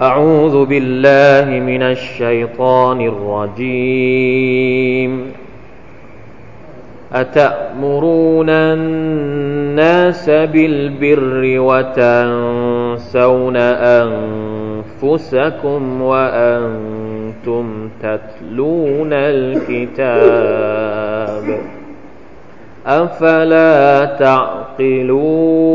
أعوذ بالله من الشيطان الرجيم. أتأمرون الناس بالبر وتنسون أنفسكم وأنتم تتلون الكتاب أفلا تعقلون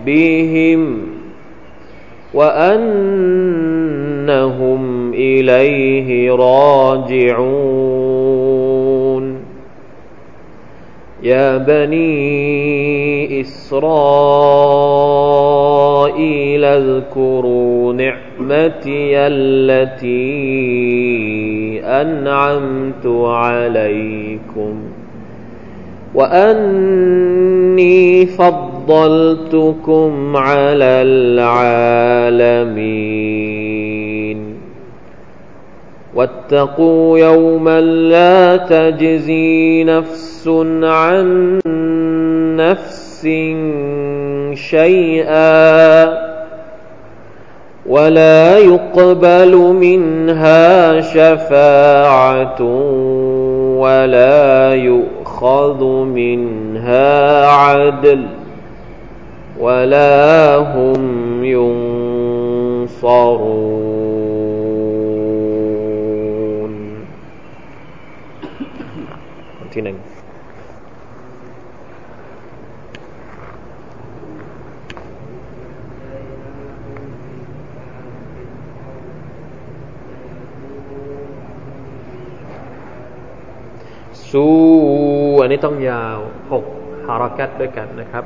ربهم وأنهم إليه راجعون. يا بني إسرائيل اذكروا نعمتي التي أنعمت عليكم وأني فضل فضلتكم على العالمين. واتقوا يوما لا تجزي نفس عن نفس شيئا ولا يقبل منها شفاعة ولا يؤخذ منها عدل. ولا هم ينصرون ที่หนึ่งซูอันนี้ต้องยาวหกฮารากัดด้วยกันนะครับ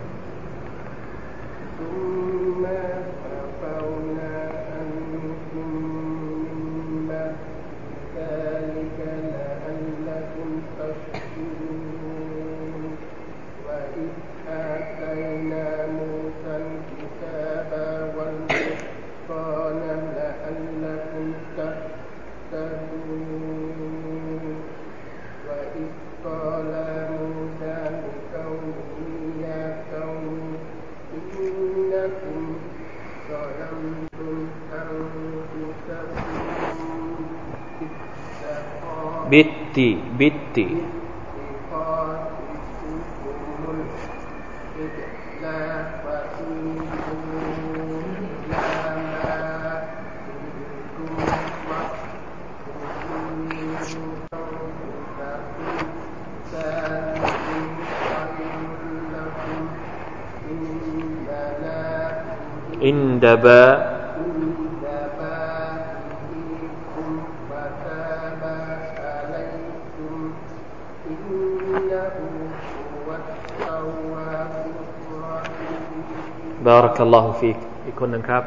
بتي بتي عند باء บารักัลลอฮุฟีกอีกคนหนึ่งครับ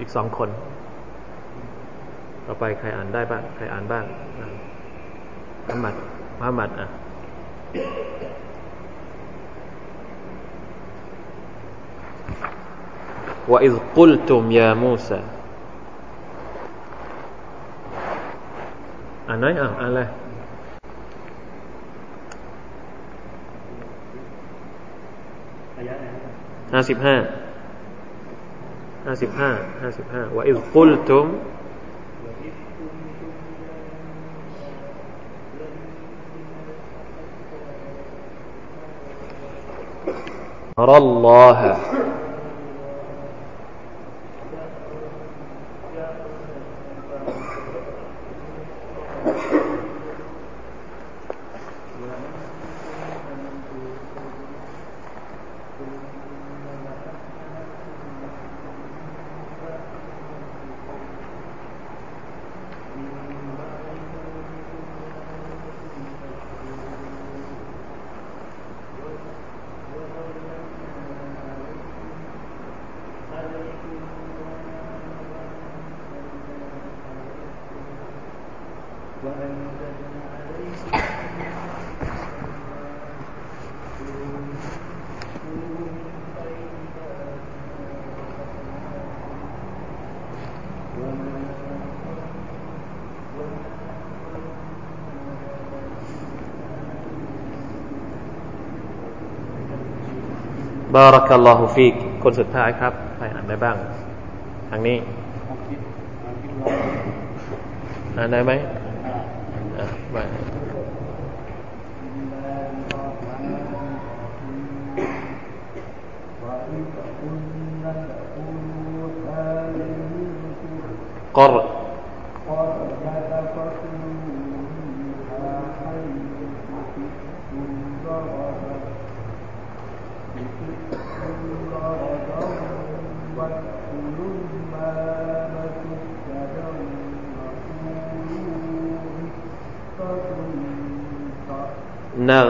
อีกสองคน ต่อไปใครอ่านได้บ้าง ใครอ่านบ้างมาหมัดมาหมัดอะว่าอิซกุลตุมยามูซาอันไหนอะนอะไรห้าสิบห้า ห้าสิบห้าห้าสิบห้าว่าอิกุลตุมรัลลอฮะ บารักัลลอฮุฟีกคนสุดท้ายครับใครอ่านได้บ้าง ทางนี้อ่านได้ไหมอ่าไม่กร นั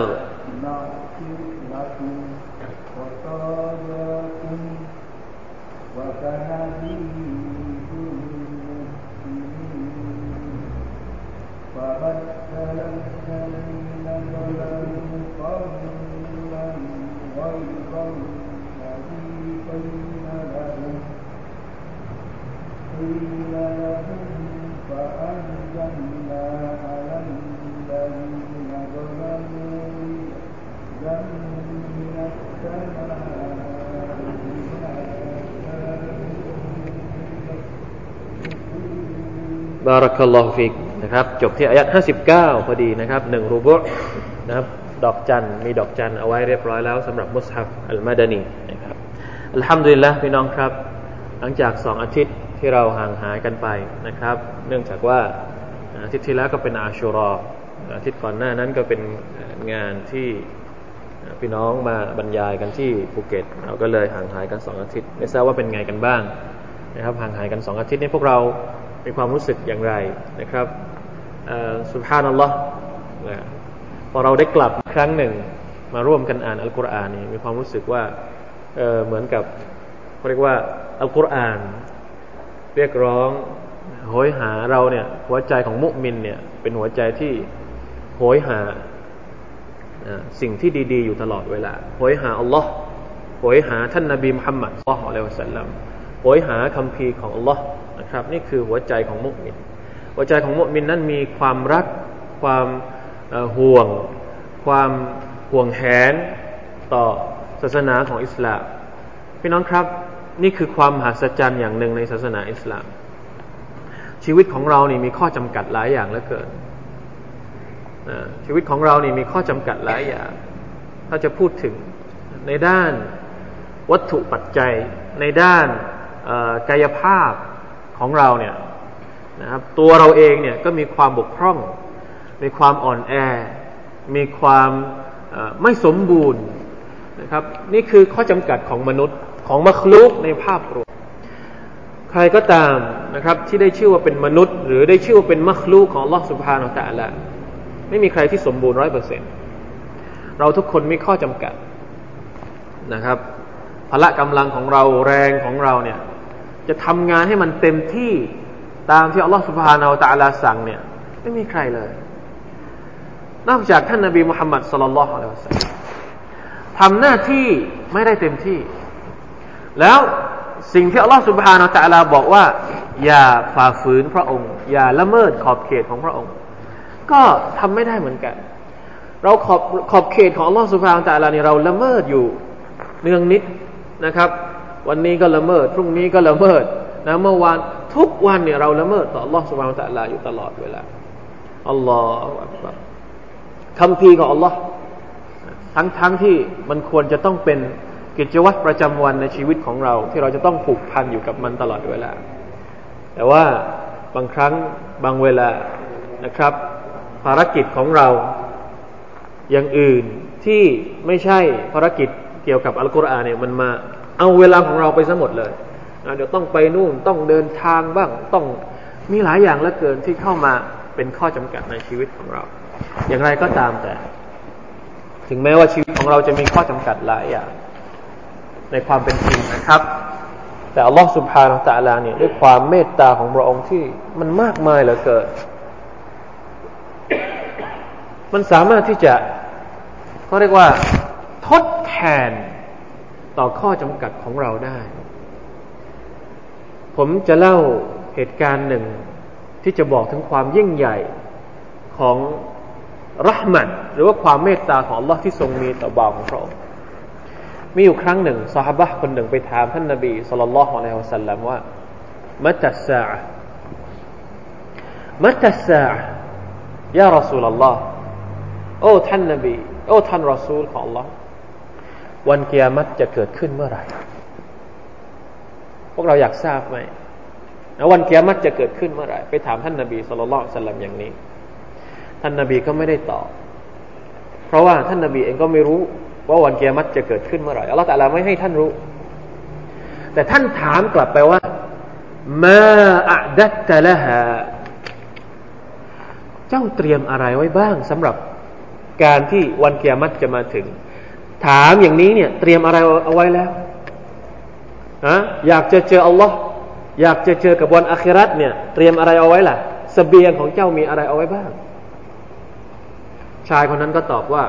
บารักัลลอฮุฟิกนะครับ จบที่อายัด59 พอดีนะครับหนึ่งรูบุนะครับ ดอกจันมีดอกจันเอาไว้เรียบร้อยแล้วสำหรับมุสฮับอัลมาดานีนะครับอัลฮัมดุลิลละพี่น้องครับ หลังจากสองอาทิตย์ที่เราห่างหายกันไปนะครับ เนื่องจากว่าอาทิตย์ที่แล้วก็เป็นอาชูรออาทิตย์ก่อนหน้านั้นก็เป็นงานที่พี่น้องมาบรรยายกันที่ภูเก็ต เราก็เลยห่างหายกันสองอาทิตย์ ไม่ทราบว่าเป็นไงกันบ้างนะครับ ห่างหายกันสองอาทิตย์นี้พวกเรา มีความรู้สึกอย่างไรนะครับสุภาพนัลลอฮ์พอเราได้กลับครั้งหนึ่งมาร่วมกันอ่านอัลกุรอานนี่มีความรู้สึกว่าเเหมือนกับเขาเรียกว่าอัลกุรอาน เรียกร้องโหยหาเราเนี่ย หัวใจของมุมินเนี่ย เป็นหัวใจที่โหยหาสิ่งที่ดีๆ อยู่ตลอดเวลาโหยหาอัลลอฮ์โหยหาท่านนาบีมุฮัมมัดสุลลัลอะลัยวะสัลลัมโหยหาคำพีของอัลลอฮ์ นะครับ นี่คือหัวใจของมุสลิมหัวใจของมุสลิมนั้นมีความรัก ความห่วง ความห่วงแหนต่อศาสนาของอิสลามพี่น้องครับ นี่คือความมหัศจรรย์อย่างหนึ่งในศาสนาอิสลาม ชีวิตของเรานี่มีข้อจำกัดหลายอย่างเหลือเกินชีวิตของเรานี่มีข้อจำกัดหลายอย่าง ถ้าจะพูดถึงในด้านวัตถุปัจจัย ในด้านกายภาพ ของเราเนี่ยนะครับตัวเราเองเนี่ยก็มีความบกพร่อง มีความอ่อนแอ มีความไม่สมบูรณ์นะครับ นี่คือข้อจำกัดของมนุษย์ของมัคลุกในภาพรวมใครก็ตามนะครับที่ได้ชื่อว่าเป็นมนุษย์ หรือได้ชื่อว่าเป็นมัคลุกของลอสุภาอัลตะละไม่มีใครที่สมบูรณ์ร้อยเปอร์เซ็นเราทุกคนมีข้อจำกัดนะครับพละกำลังของเราแรงของเราเนี่ย จะทำงานให้มันเต็มที่ตามที่อัลลอฮฺสุบฮานาอัลตะลาสั่งเนี่ยไม่มีใครเลย นอกจากท่านนบีมุฮัมมัดสุลลัลลอฮุอะลัยฮิวสัลลัมทำหน้าที่ไม่ได้เต็มที่ แล้วสิ่งที่อัลลอฮฺสุบฮานาอัลตะลาบอกว่า อย่าฝ่าฝืนพระองค์ อย่าละเมิดขอบเขตของพระองค์ ก็ทำไม่ได้เหมือนกัน เราขอบขอบเขตของอัลลอฮฺสุบฮานาอัลตะลาเนี่ยเราละเมิดอยู่เนืองนิดนะครับ วันนี้ก็ละเมิดพรุ่งนี้ก็ละเมิดนะเมื่อวานทุกวันเนี่ยเราละเมิดต่อ Allah سبحانه และ تعالى อยู่ตลอดเวลาอัลลอฮฺอักบารคำพีของ Allah ทั้งทั้งที่มันควรจะต้องเป็นกิจวัตรประจำวันในชีวิตของเรา ที่เราจะต้องผูกพันอยู่กับมันตลอดเวลา แต่ว่าบางครั้งบางเวลานะครับ ภารกิจของเราอย่างอื่นที่ไม่ใช่ภารกิจเกี่ยวกับอัลกุรอานเนี่ยมันมา เอาเวลาของเราไปซะหมดเลยเดี๋ยวต้องไปนู่นต้องเดินทางบ้างต้องมีหลายอย่างเหลือเกินที่เข้ามาเป็นข้อจำกัดในชีวิตของเรา อย่างไรก็ตามแต่ ถึงแม้ว่าชีวิตของเราจะมีข้อจำกัดหลายอย่างในความเป็นจริงนะครับ แต่อัลลอฮฺสุบฮานาตะลาเนี่ยด้วยความเมตตาของพระองค์ที่มันมากมายเหลือเกินมันสามารถที่จะเขาเรียกว่า ทดแทน ต่อข้อจำกัดของเราได้ ผมจะเล่าเหตุการณ์หนึ่งที่จะบอกถึงความยิ่งใหญ่ของรหมัดหรือว่าความเมตตาของ Allah ที่ทรงมีต่อบ่าวของพระองค์มีอยู่ครั้งหนึ่งสหบะคนหนึ่งไปถามท่านนบีสุลต่านละฮ์อะลัยฮิวสัลลัมว่ามัตสามัตสายารอสูลลอฮ์โอ้ท่านนบี โอ้ท่านรอซูลของ Allah วันเกียรติจะเกิดขึ้นเมื่อไหร่ พวกเราอยากทราบไหมวันเกียรติจะเกิดขึ้นเมื่อไหร่ ไปถามท่านนบีสุลต่านสัลลัมอย่างนี้ ท่านนบีก็ไม่ได้ตอบ เพราะว่าท่านนบีเองก็ไม่รู้ว่าวันเกียรติจะเกิดขึ้นเมื่อไหร่อัลลอฮฺแต่ละไม่ให้ท่านรู้ แต่ท่านถามกลับไปว่ามาอัดัตตะละฮะเจ้าเตรียมอะไรไว้บ้างสำหรับการที่วันเกียรติจะมาถึง ถามอย่างนี้เนี่ย เตรียมอะไรเอาไว้แล้วอะอยากจะเจออัลลอฮ์อยากจะเจอกับวันอาคิรัตเนี่ย เตรียมอะไรเอาไว้ล่ะสเสบียงของเจ้ามีอะไรเอาไว้บ้าง ชายคนนั้นก็ตอบว่า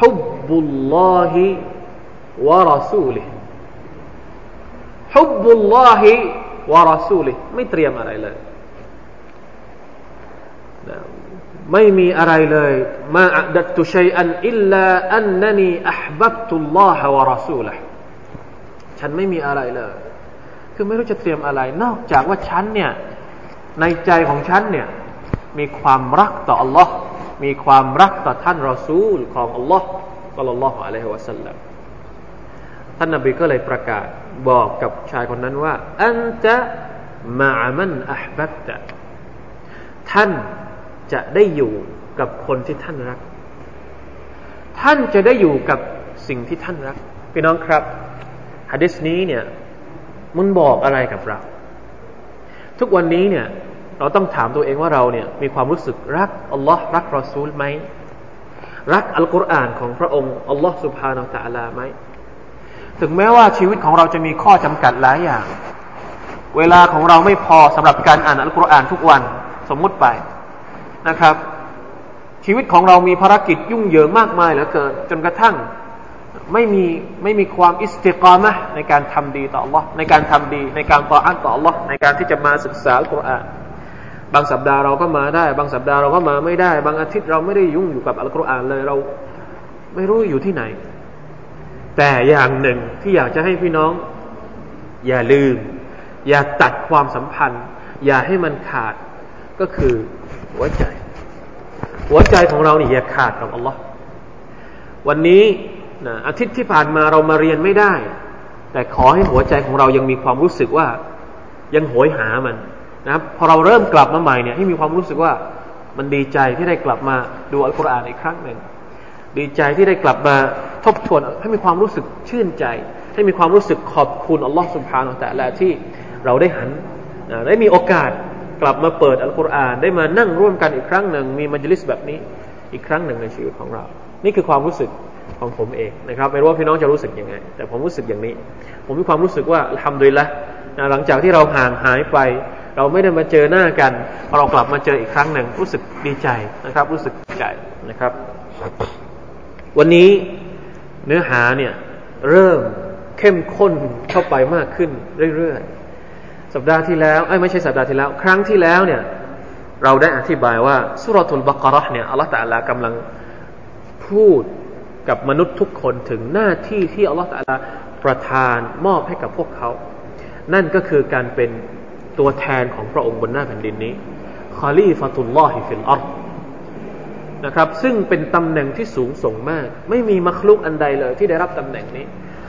ฮุบบุลลอฮิวะรอซูลิฮุบบุลลอฮิวะรอซูลิไม่เตรียมอะไรเลย ไม่มีอะไรเลยมาอัดตุชัยอันอิลลาอันนนีอัพบับตุลลอฮ์วะรอซูละฉันไม่มีอะไรเลย คือไม่รู้จะเตรียมอะไร นอกจากว่าฉันเนี่ยในใจของฉันเนี่ยมีความรักต่อ Allah มีความรักต่อท่านรอซูลของ Allah สัลลัลลอฮุอะลัยฮิวะสัลลัมท่านนบีก็เลยประกาศบอกกับชายคนนั้นว่าอันตะมามันอัพบัตะท่าน จะได้อยู่กับคนที่ท่านรัก ท่านจะได้อยู่กับสิ่งที่ท่านรัก พี่น้องครับฮะดิษนี้เนี่ยมันบอกอะไรกับเรา ทุกวันนี้เนี่ยเราต้องถามตัวเองว่าเราเนี่ยมีความรู้สึกรักอัลลอฮ์รักรอซูลไหม รักอัลกุรอานของพระองค์อัลลอฮ์สุบฮานาอัลลอฮ์ไหม ถึงแม้ว่าชีวิตของเราจะมีข้อจำกัดหลายอย่าง เวลาของเราไม่พอสำหรับการอ่านอัลกุรอานทุกวันสมมุติไป นะครับ ชีวิตของเรามีภารกิจยุ่งเหยิงมากมายเหลือเกิน จนกระทั่งไม่มีไม่มีความอิสติกามะในการทำดีต่อ Allah ในการทำดี ในการต่ออันต่อ Allah ในการที่จะมาศึกษาอัลกุรอานบางสัปดาห์เราก็มาได้ บางสัปดาห์เราก็มาไม่ได้ บางอาทิตย์เราไม่ได้ยุ่งอยู่กับอัลกุรอานเลยเราไม่รู้อยู่ที่ไหน แต่อย่างหนึ่งที่อยากจะให้พี่น้อง อย่าลืม อย่าตัดความสัมพันธ์ อย่าให้มันขาดก็คือ หัวใจ หัวใจของเรานี่อย่าขาดกับอัลลอฮ์วันนี้นะอาทิตย์ที่ผ่านมาเรามาเรียนไม่ได้ แต่ขอให้หัวใจของเรายังมีความรู้สึกว่า ยังโหยหามันนะครับพอเราเริ่มกลับมาใหม่เนี่ยให้มีความรู้สึกว่ามันดีใจที่ได้กลับมาดูอัลกุรอานอีกครั้งหนึ่งดีใจที่ได้กลับมาทบทวนให้มีความรู้สึกชื่นใจ ให้มีความรู้สึกขอบคุณอัลลอฮ์สุบฮานาแต่ละที่เราได้หันได้มีโอกาส กลับมาเปิดอัลกุรอานได้มานั่งร่วมกันอีกครั้งหนึ่ง มีมัจลิสแบบนี้อีกครั้งหนึ่งในชีวิตของเรา นี่คือความรู้สึกของผมเองนะครับไม่รู้ว่าพี่น้องจะรู้สึกยังไง แต่ผมรู้สึกอย่างนี้ ผมมีความรู้สึกว่าทำโดยละหลังจากที่เราห่างหายไป เราไม่ได้มาเจอหน้ากันพอเรากลับมาเจออีกครั้งหนึ่งรู้สึกดีใจนะครับ รู้สึกใจนะครับ วันนี้เนื้อหาเนี่ยเริ่มเข้มข้นเข้าไปมากขึ้นเรื่อยๆ สัปดาห์ที่แล้วไม่ใช่สัปดาห์ที่แล้ว ครั้งที่แล้วเนี่ย เราได้อธิบายว่าสุรทูลบักรห์เนี่ยอัลลอฮฺตะลากำลังพูดกับมนุษย์ทุกคนถึงหน้าที่ที่อัลลอฮฺตะลาประทานมอบให้กับพวกเขา นั่นก็คือการเป็นตัวแทนของพระองค์บนหน้าแผ่นดินนี้خليفة الله في الأرض นะครับซึ่งเป็นตำแหน่งที่สูงส่งมาก ไม่มี مخلوق อันใดเลยที่ได้รับตำแหน่งนี้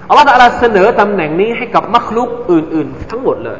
อัลลอฮฺตะลาเสนอตำแหน่งนี้ให้กับ مخلوق อื่น ๆ ทั้งหมดเลย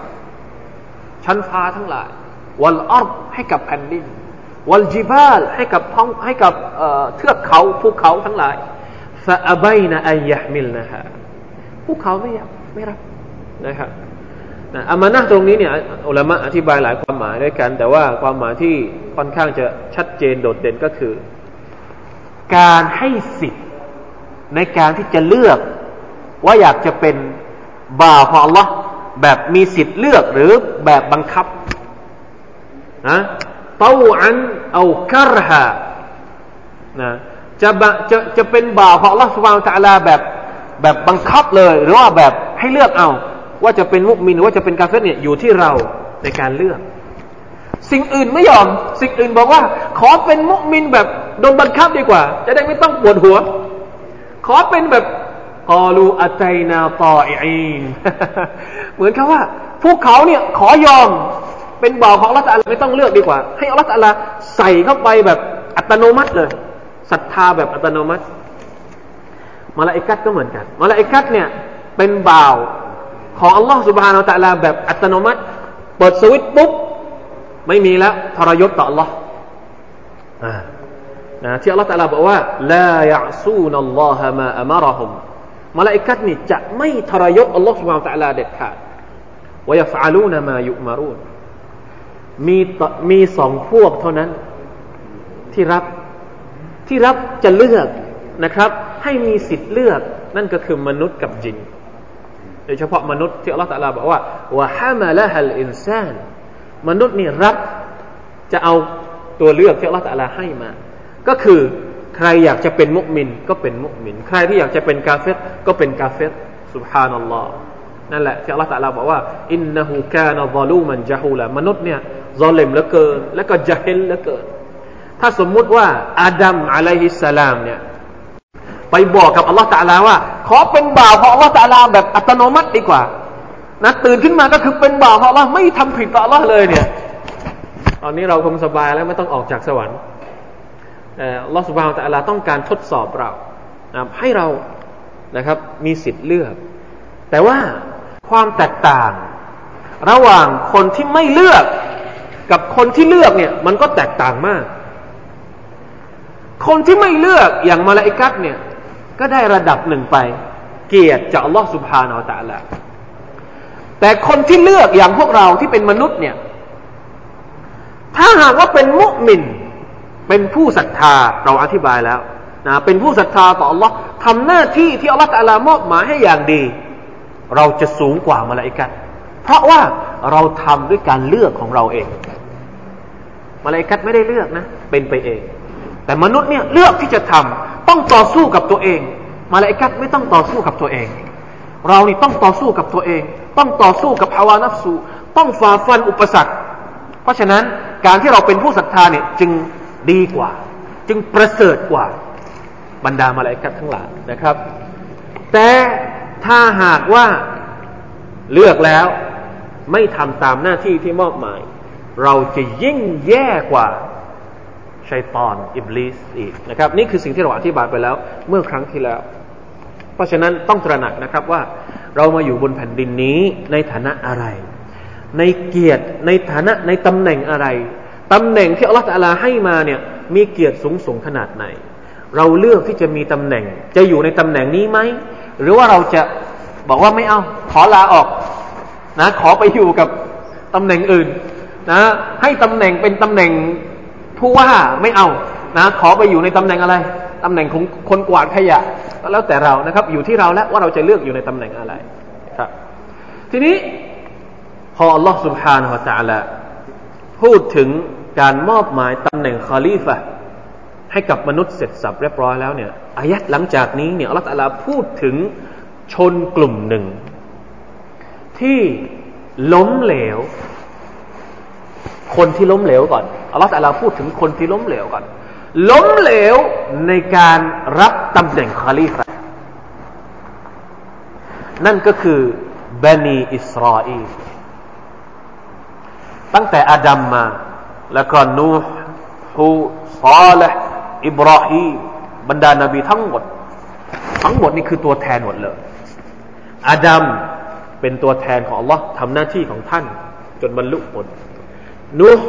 ชั้นฟ้าทั้งหลาย วัลอัรให้กับแผ่นดิน วัลจิบาลให้กับท้องให้กับเทือกเขาภูเขาทั้งหลายฟะอบัยนะอัยยะมิลนะฮะภูเขาไม่รับไม่รับนะครับนะอามานะตรงนี้เนี่ยอุลามะอธิบายหลายความหมายด้วยกัน แต่ว่าความหมายที่ค่อนข้างจะชัดเจนโดดเด่นก็คือ การให้สิทธิ์ในการที่จะเลือก ว่าอยากจะเป็นบ่าวของ Allah แบบมีสิทธิ์เลือกหรือแบบบังคับนะเต้าอันเอาคารฮะนะจะจะจะเป็นบ่าวของ Allah สุบาตะลาแบบแบบบังคับเลย หรือว่าแบบให้เลือกเอา ว่าจะเป็นมุกมินหรือว่าจะเป็นกาเฟตเนี่ยอยู่ที่เราในการเลือก สิ่งอื่นไม่ยอม สิ่งอื่นบอกว่า ขอเป็นมุกมินแบบโดนบังคับดีกว่า จะได้ไม่ต้องปวดหัว ขอเป็นแบบ กอลูอัตัยนาตออีนเหมือนกับว่า พวกเขาเนี่ยขอยอมเป็นบ่าวของอัลลอฮฺไม่ต้องเลือกดีกว่า ให้อัลลอฮฺใส่เข้าไปแบบอัตโนมัติเลยศรัทธาแบบอัตโนมัติมาลาอิกัตก็เหมือนกันมาลาอิกัตเนี่ยเป็นบ่าวของอัลลอฮฺสุบฮานาอัลลอฮฺแบบอัตโนมัติ เปิดสวิตปุ๊บ ไม่มีแล้วทรยศต่ออัลลอฮ์นะที่อัลลอฮฺตะลาบอกว่าลายะซูนัลลอฮะมาอัมารหุม มาลาอิกัตนี่จะไม่ทรยศอัลลอฮฺสุบฮานาอัลลอฮฺเด็ดขาดวยฟะลูนมายุมารูนมีมีสองพวกเท่านั้น ที่รับที่รับจะเลือกนะครับ ให้มีสิทธิ์เลือกนั่นก็คือมนุษย์กับจินโดยเฉพาะมนุษย์ที่อัลลอฮฺตะลาบอกว่าวะฮามาละฮัลอินซานมนุษย์นี่รับจะเอาตัวเลือกที่อัลลอฮฺตะลาให้มา ก็คือ ใครอยากจะเป็นมุกมินก็เป็นมุกมินใครที่อยากจะเป็นกาเฟตก็เป็นกาเฟตสุบฮานัลลอฮ์นั่นแหละที่อัลลอฮฺตะลาบอกว่าอินนะฮูกานะซาลูมันจะฮูละมนุษย์เนี่ยซอเลมเหลือเกิน แล้วก็จะเฮลเหลือเกิน ถ้าสมมุติว่าอาดัมอะลัยฮิสสลามเนี่ยไปบอกกับอัลลอฮฺตะลาว่า ขอเป็นบ่าวของอัลลอฮฺตะลาแบบอัตโนมัติดีกว่านะตื่นขึ้นมาก็คือเป็นบ่าวของอัลลอฮ์ไม่ทำผิดต่ออัลลอฮ์เลยเนี่ย ตอนนี้เราคงสบายแล้วไม่ต้องออกจากสวรรค์ ลอสบฮานตะลาต้องการทดสอบเรานะให้เรานะครับมีสิทธิ์เลือก แต่ว่าความแตกต่าง ระหว่างคนที่ไม่เลือกกับคนที่เลือกเนี่ยมันก็แตกต่างมาก คนที่ไม่เลือกอย่างมาลาอิกัสเนี่ยก็ได้ระดับหนึ่งไป เกียรติจากอัลลอฮฺสุบฮานาอัลตะละแต่คนที่เลือกอย่างพวกเราที่เป็นมนุษย์เนี่ยถ้าหากว่าเป็นมุมิน เป็นผู้ศรัทธาเราอธิบายแล้วนะเป็นผู้ศรัทธาต่ออัลลอฮ์ทำหน้าที่ที่อัลลอฮฺตะลามอบหมายให้อย่างดี เราจะสูงกว่ามาลาอิกัสเพราะว่าเราทำด้วยการเลือกของเราเองมาลายกัดไม่ได้เลือกนะ เป็นไปเอง แต่มนุษย์เนี่ยเลือกที่จะทำต้องต่อสู้กับตัวเอง มาลายกัดไม่ต้องต่อสู้กับตัวเอง เรานี่ต้องต่อสู้กับตัวเอง ต้องต่อสู้กับภาวะนัฟสูต้องฝ่าฟันอุปสรรค เพราะฉะนั้นการที่เราเป็นผู้ศรัทธาเนี่ยจึง ดีกว่า จึงประเสริฐกว่าบรรดามาลายกัดทั้งหลายนะครับ แต่ถ้าหากว่าเลือกแล้วไม่ทำตามหน้าที่ที่มอบหมาย เราจะยิ่งแย่กว่าชัยตอนอิบลิสอีกนะครับ นี่คือสิ่งที่เราอธิบายไปแล้ว เมื่อครั้งที่แล้ว เพราะฉะนั้นต้องตระหนักนะครับว่าเรามาอยู่บนแผ่นดินนี้ในฐานะอะไร ในเกียรติในฐานะในตำแหน่งอะไร ตำแหน่งที่อัลลอฮฺลาให้มาเนี่ยมีเกียรติสูงส่งขนาดไหน เราเลือกที่จะมีตำแหน่ง จะอยู่ในตำแหน่งนี้ไหมหรือว่าเราจะบอกว่าไม่เอา ขอลาออกนะขอไปอยู่กับตำแหน่งอื่นนะให้ตำแหน่งเป็นตำแหน่งผู้ว่าไม่เอานะขอไปอยู่ในตำแหน่งอะไรตำแหน่งของคนกวาดขยะ ก็แล้วแต่เรานะครับ อยู่ที่เราแล้วว่าเราจะเลือกอยู่ในตำแหน่งอะไรครับ ทีนี้พออัลลอฮ์ سبحانه และ تعالى พูดถึง การมอบหมายตำแหน่งคอลีฟะให้กับมนุษย์เสร็จสับเรียบร้อยแล้วเนี่ยอายัดหลังจากนี้เนี่ยอัลลอฮฺลาพูดถึงชนกลุ่มหนึ่ง ที่ล้มเหลว คนที่ล้มเหลวก่อนอัลลอฮฺลาพูดถึงคนที่ล้มเหลวก่อน ล้มเหลวในการรับตำแหน่งคอลีฟะนั่นก็คือบันีอิสราเอลตั้งแต่อาดัมมา แล้วก็นูฮูซาละอิบราฮีบรรดานบีทั้งหมด ทั้งหมดนี่คือตัวแทนหมดเลย อาดัมเป็นตัวแทนของอัลลอฮ์ทำหน้าที่ของท่าน จนบรรลุผลนูฮ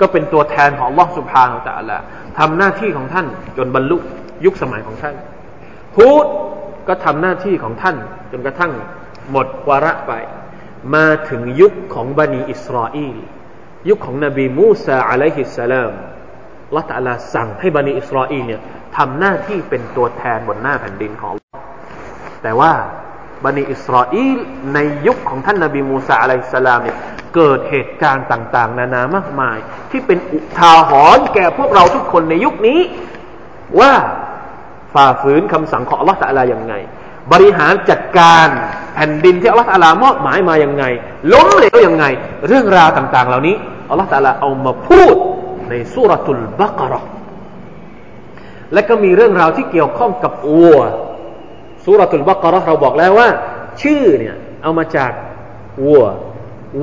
ก็เป็นตัวแทนของอัลลอฮ์สุบฮานาอัลลอทำหน้าที่ของท่าน จนบรรลุยุคสมัยของท่านฮูดก็ทำหน้าที่ของท่าน จนกระทั่งหมดวาระไป มาถึงยุคของบันิอิสราเอล ยุคของนบีมูซาอะลัยฮิสสลามละตัลาสั่งให้บันิอิสราเอลเนี่ยทำหน้าที่เป็นตัวแทนบนหน้าแผ่นดินของแต่ว่าบันิอิสราเอลในยุคของท่านนบีมูซาอะลัยฮิสสลามเนี่ยเกิดเหตุการณ์ต่าง ๆ นานามากมาย ที่เป็นอุทาหรณ์แก่พวกเราทุกคนในยุคนี้ ว่าฝ่าฝืนคำสั่งของอัลลอฮฺตะลาอย่างไง บริหารจัดการแผ่นดินที่อัลลอฮฺตะลามอบหมายมาอย่างไง ล้มเหลวอย่างไง เรื่องราวต่าง ๆ เหล่านี้ อัลลอฮฺตะลาเอามาพูดในสุรตุลบักรอและก็มีเรื่องราวที่เกี่ยวข้องกับวัวสุรตุลบักรอเราบอกแล้วว่า ชื่อเนี่ยเอามาจากวัว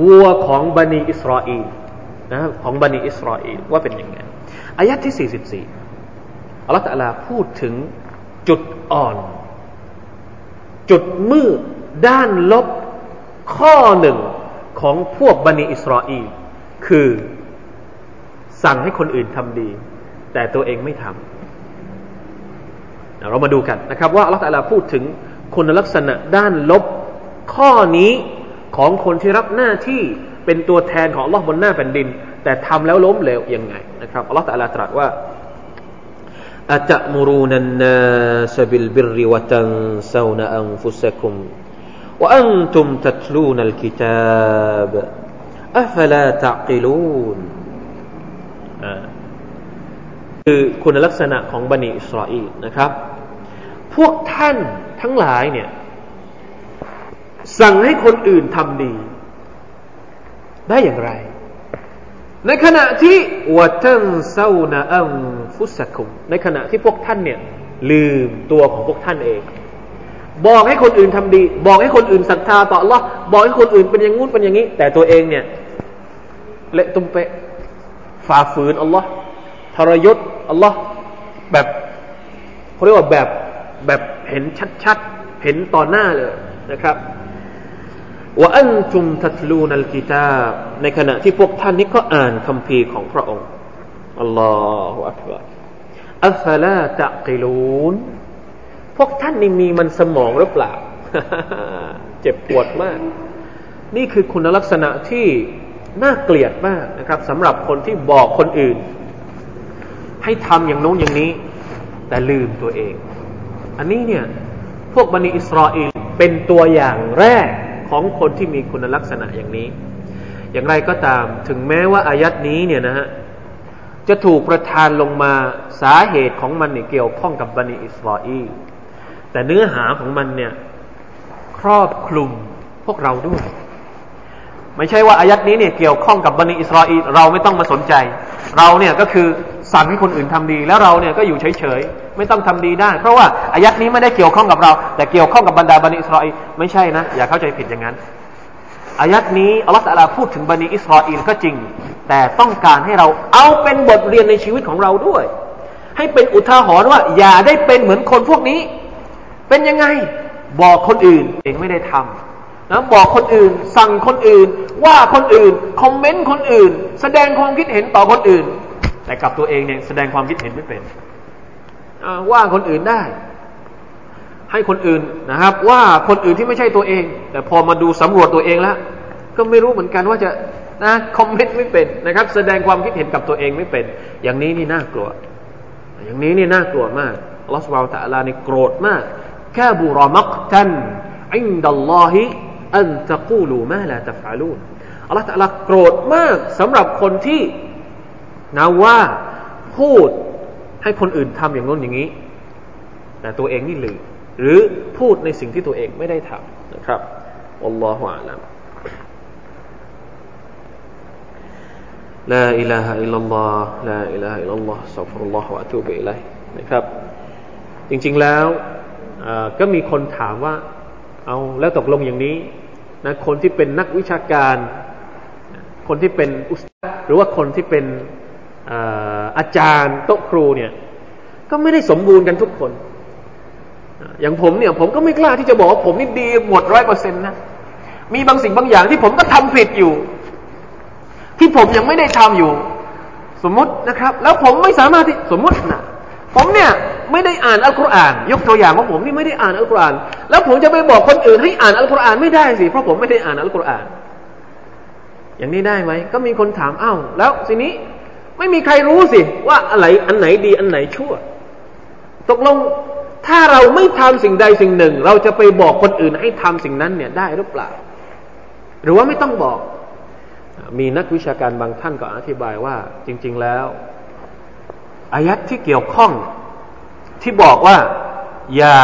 วัวของบันิอิสราเอลนะของบันิอิสราเอลว่าเป็นยังไงอายัดที่ 44อัลลอฮฺตะลาพูดถึงจุดอ่อน จุดมืดด้านลบข้อหนึ่งของพวกบันิอิสราเอล คือสั่งให้คนอื่นทำดี แต่ตัวเองไม่ทำเรามาดูกันนะครับ ว่าอัลลอฮฺพูดถึงคุณลักษณะด้านลบข้อนี้ของคนที่รับหน้าที่เป็นตัวแทนของอัลลอฮ์บนหน้าแผ่นดิน แต่ทำแล้วล้มเหลวยังไงนะครับอัลลอฮฺตรัสตรัสว่าอัตมุรูนันนาสบิลบิรวะตันซานอันฟุสกุม وأنتم تتلون الكتاب أفلا تعقلون คือคุณลักษณะของบนีอิสราเอลนะครับ พวกท่านทั้งหลายเนี่ย สั่งให้คนอื่นทำดี ได้อย่างไร ในขณะที่วัตันเซานาอัมฟุสคุม ในขณะที่พวกท่านเนี่ย ลืมตัวของพวกท่านเองบอกให้คนอื่นทำดี บอกให้คนอื่นศรัทธาต่อ Allah บอกให้คนอื่นเป็นอย่างงู้นเป็นอย่างนี้ แต่ตัวเองเนี่ย เละตุ้มเปะฝ่าฝืน Allah ทรยศ Allah แบบเขาเรียกว่าแบบแบบเห็นชัดๆ เห็นต่อหน้าเลยนะครับว่าอันทุมทัตลูนัลกิตาบในขณะที่พวกท่านนี้ก็อ่านคำพีของพระองค์อัลลอฮฺอักบารอัฟลาตะกิลูนพวกท่านนี่มีมันสมองหรือเปล่า เจ็บปวดมาก นี่คือคุณลักษณะที่ น่าเกลียดมากนะครับสำหรับคนที่บอกคนอื่น ให้ทำอย่างโน้นอย่างนี้ แต่ลืมตัวเอง อันนี้เนี่ยพวกบันิอิสราเอลเป็นตัวอย่างแรกของคนที่มีคุณลักษณะอย่างนี้ อย่างไรก็ตามถึงแม้ว่าอายัดนี้เนี่ยนะฮะจะถูกประทานลงมาสาเหตุของมันเนี่ยเกี่ยวข้องกับบันิอิสราเอลแต่เนื้อหาของมันเนี่ยครอบคลุมพวกเราด้วย ไม่ใช่ว่าอายัดนี้เนี่ยเกี่ยวข้องกับบันิอิสราเอลเราไม่ต้องมาสนใจ เราเนี่ยก็คือสั่งให้คนอื่นทำดี แล้วเราเนี่ยก็อยู่เฉยๆไม่ต้องทำดีได้ เพราะว่าอายัดนี้ไม่ได้เกี่ยวข้องกับเรา แต่เกี่ยวข้องกับบรรดาบันิอิสราเอลไม่ใช่นะ อย่าเข้าใจผิดอย่างนั้นอายัดนี้อัลลอฮฺตะลาพูดถึงบันิอิสราเอลก็จริง แต่ต้องการให้เราเอาเป็นบทเรียนในชีวิตของเราด้วย ให้เป็นอุทาหรณ์ว่า อย่าได้เป็นเหมือนคนพวกนี้ เป็นยังไงบอกคนอื่นเองไม่ได้ทำ นะบอกคนอื่น สั่งคนอื่น ว่าคนอื่น คอมเมนต์คนอื่น แสดงความคิดเห็นต่อคนอื่น แต่กับตัวเองเนี่ยแสดงความคิดเห็นไม่เป็นว่าคนอื่นได้ ให้คนอื่นนะครับ ว่าคนอื่นที่ไม่ใช่ตัวเอง แต่พอมาดูสำรวจตัวเองแล้ว ก็ไม่รู้เหมือนกันว่าจะนะคอมเมนต์ไม่เป็นนะครับ แสดงความคิดเห็นกับตัวเองไม่เป็น อย่างนี้นี่น่ากลัว อย่างนี้นี่น่ากลัวมากอัลลอฮฺสุบฮานตะลานี่โกรธมากแค่บุรมักตันอินดัลลอฮิ อันตะกูลูมาลาตฟาลูนอัลลอฮฺตะลาโกรธมากสำหรับคนที่นาว่าพูดให้คนอื่นทำอย่างน้นอย่างนี้ แต่ตัวเองนี่ลืมหรือพูดในสิ่งที่ตัวเองไม่ได้ทำนะครับอัลลอฮฺอาลัม لا إله إلا الله لا إله إلا الله استغفر الله وأتوب إليه นะครับ จริงๆแล้วก็มีคนถามว่า เอาแล้วตกลงอย่างนี้ นะคนที่เป็นนักวิชาการ คนที่เป็นอุสตาหรือว่าคนที่เป็นอาจารย์โต๊ะครูเนี่ยก็ไม่ได้สมบูรณ์กันทุกคน อย่างผมเนี่ย ผมก็ไม่กล้าที่จะบอกว่าผมนี่ดีหมดร้อยเปอร์เซ็นต์นะมีบางสิ่งบางอย่างที่ผมก็ทำผิดอยู่ ที่ผมยังไม่ได้ทำอยู่ สมมตินะครับ แล้วผมไม่สามารถที่สมมตินะผมเนี่ย ไม่ได้อ่านอัลกุรอาน ยกตัวอย่างของผมนี่ไม่ได้อ่านอัลกุรอาน แล้วผมจะไปบอกคนอื่นให้อ่านอัลกุรอานไม่ได้สิเพราะผมไม่ได้อ่านอัลกุรอาน อย่างนี้ได้ไหมก็มีคนถามอ้าวแล้วทีนี้ไม่มีใครรู้สิ ว่าอะไรอันไหนดีอันไหนชั่ว ตกลงถ้าเราไม่ทำสิ่งใดสิ่งหนึ่ง เราจะไปบอกคนอื่นให้ทำสิ่งนั้นเนี่ยได้หรือเปล่า หรือว่าไม่ต้องบอก มีนักวิชาการบางท่านก็อธิบายว่า จริง ๆแล้วอายัดที่เกี่ยวข้อง ที่บอกว่าอย่า